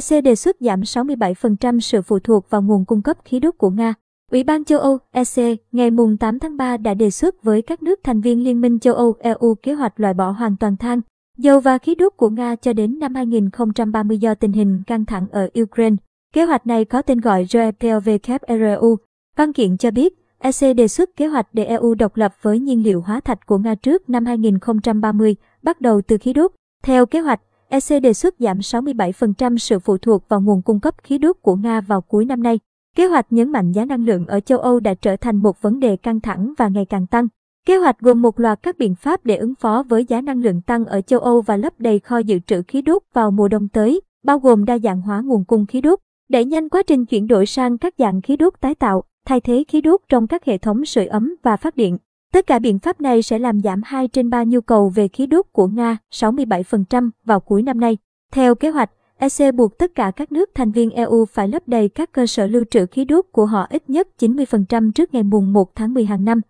EC đề xuất giảm 67% sự phụ thuộc vào nguồn cung cấp khí đốt của Nga. Ủy ban châu Âu EC ngày 8 tháng 3 đã đề xuất với các nước thành viên Liên minh châu Âu EU kế hoạch loại bỏ hoàn toàn than, dầu và khí đốt của Nga cho đến năm 2030 do tình hình căng thẳng ở Ukraine. Kế hoạch này có tên gọi REPLVKRU. Văn kiện cho biết, EC đề xuất kế hoạch để EU độc lập với nhiên liệu hóa thạch của Nga trước năm 2030, bắt đầu từ khí đốt. Theo kế hoạch, EC đề xuất giảm 67% sự phụ thuộc vào nguồn cung cấp khí đốt của Nga vào cuối năm nay. Kế hoạch nhấn mạnh giá năng lượng ở châu Âu đã trở thành một vấn đề căng thẳng và ngày càng tăng. Kế hoạch gồm một loạt các biện pháp để ứng phó với giá năng lượng tăng ở châu Âu và lấp đầy kho dự trữ khí đốt vào mùa đông tới, bao gồm đa dạng hóa nguồn cung khí đốt, đẩy nhanh quá trình chuyển đổi sang các dạng khí đốt tái tạo, thay thế khí đốt trong các hệ thống sưởi ấm và phát điện. Tất cả biện pháp này sẽ làm giảm 2 trên 3 nhu cầu về khí đốt của Nga 67% vào cuối năm nay. Theo kế hoạch, EC buộc tất cả các nước thành viên EU phải lấp đầy các cơ sở lưu trữ khí đốt của họ ít nhất 90% trước ngày mùng 1 tháng 10 hàng năm.